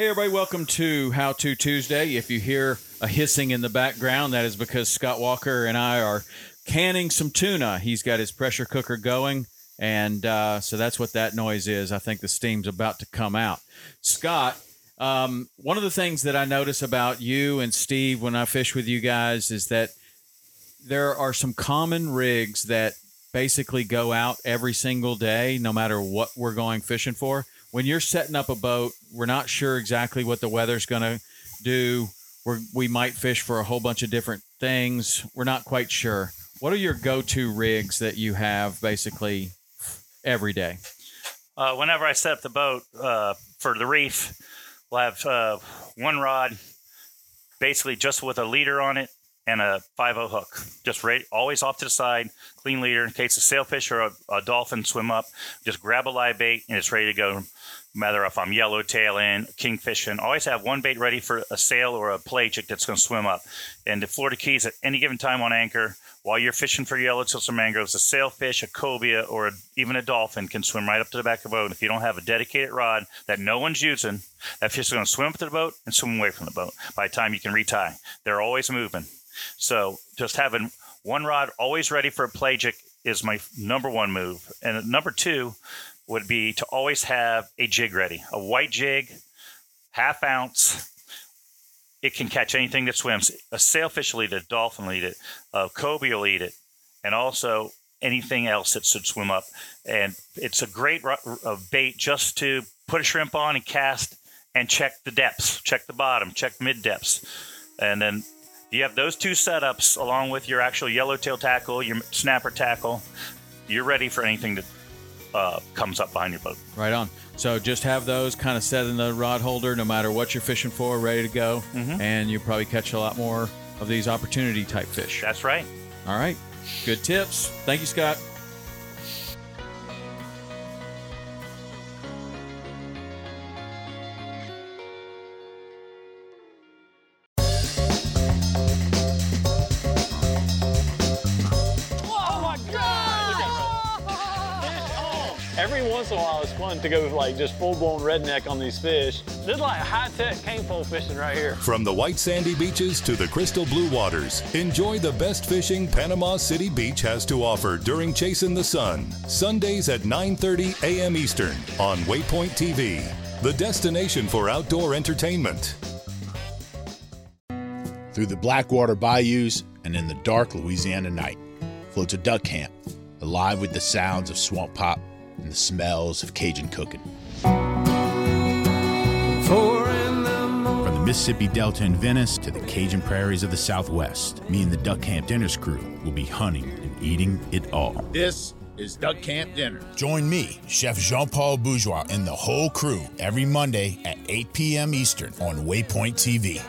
Hey, everybody, welcome to How To Tuesday. If you hear a hissing in the background, that is because Scott Walker and I are canning some tuna. He's got his pressure cooker going, and uh, so that's what that noise is. I think the steam's about to come out. Scott, um, one of the things that I notice about you and Steve when I fish with you guys is that there are some common rigs that basically go out every single day, no matter what we're going fishing for when you're setting up a boat, we're not sure exactly what the weather's going to do. We're, we might fish for a whole bunch of different things. We're not quite sure. What are your go-to rigs that you have basically every day? Uh, whenever I set up the boat uh, for the reef, we'll have uh, one rod, basically just with a leader on it and a 5 hook, just right, always off to the side, clean leader in case a sailfish or a, a dolphin swim up. Just grab a live bait and it's ready to go matter if I'm yellowtailing, kingfishing, always have one bait ready for a sail or a pelagic that's going to swim up. And the Florida Keys at any given time on anchor, while you're fishing for yellowtails or mangroves, a sailfish, a cobia, or a, even a dolphin can swim right up to the back of the boat. And if you don't have a dedicated rod that no one's using, that fish is going to swim up to the boat and swim away from the boat by the time you can retie. They're always moving. So just having one rod always ready for a pelagic is my number one move. And number two, would be to always have a jig ready, a white jig, half ounce. It can catch anything that swims. A sailfish will eat it, a dolphin will eat it, a cobia will eat it, and also anything else that should swim up. And it's a great uh, bait just to put a shrimp on and cast and check the depths, check the bottom, check mid depths. And then you have those two setups along with your actual yellowtail tackle, your snapper tackle. You're ready for anything that uh, comes up behind your boat. Right on. So just have those kind of set in the rod holder, no matter what you're fishing for, ready to go, mm-hmm. and you'll probably catch a lot more of these opportunity type fish. That's right. All right. Good tips. Thank you, Scott. Once in a while it's fun to go like just full-blown redneck on these fish. This is like high-tech cane pole fishing right here. From the white sandy beaches to the crystal blue waters, enjoy the best fishing Panama City Beach has to offer during Chasing the Sun. Sundays at 9:30 a.m. Eastern on Waypoint TV, the destination for outdoor entertainment. Through the Blackwater bayous and in the dark Louisiana night floats a duck camp, alive with the sounds of swamp pop and the smells of Cajun cooking. From the Mississippi Delta in Venice to the Cajun prairies of the Southwest, me and the Duck Camp Dinners crew will be hunting and eating it all. This is Duck Camp Dinner. Join me, Chef Jean Paul Bourgeois, and the whole crew every Monday at 8 p.m. Eastern on Waypoint TV.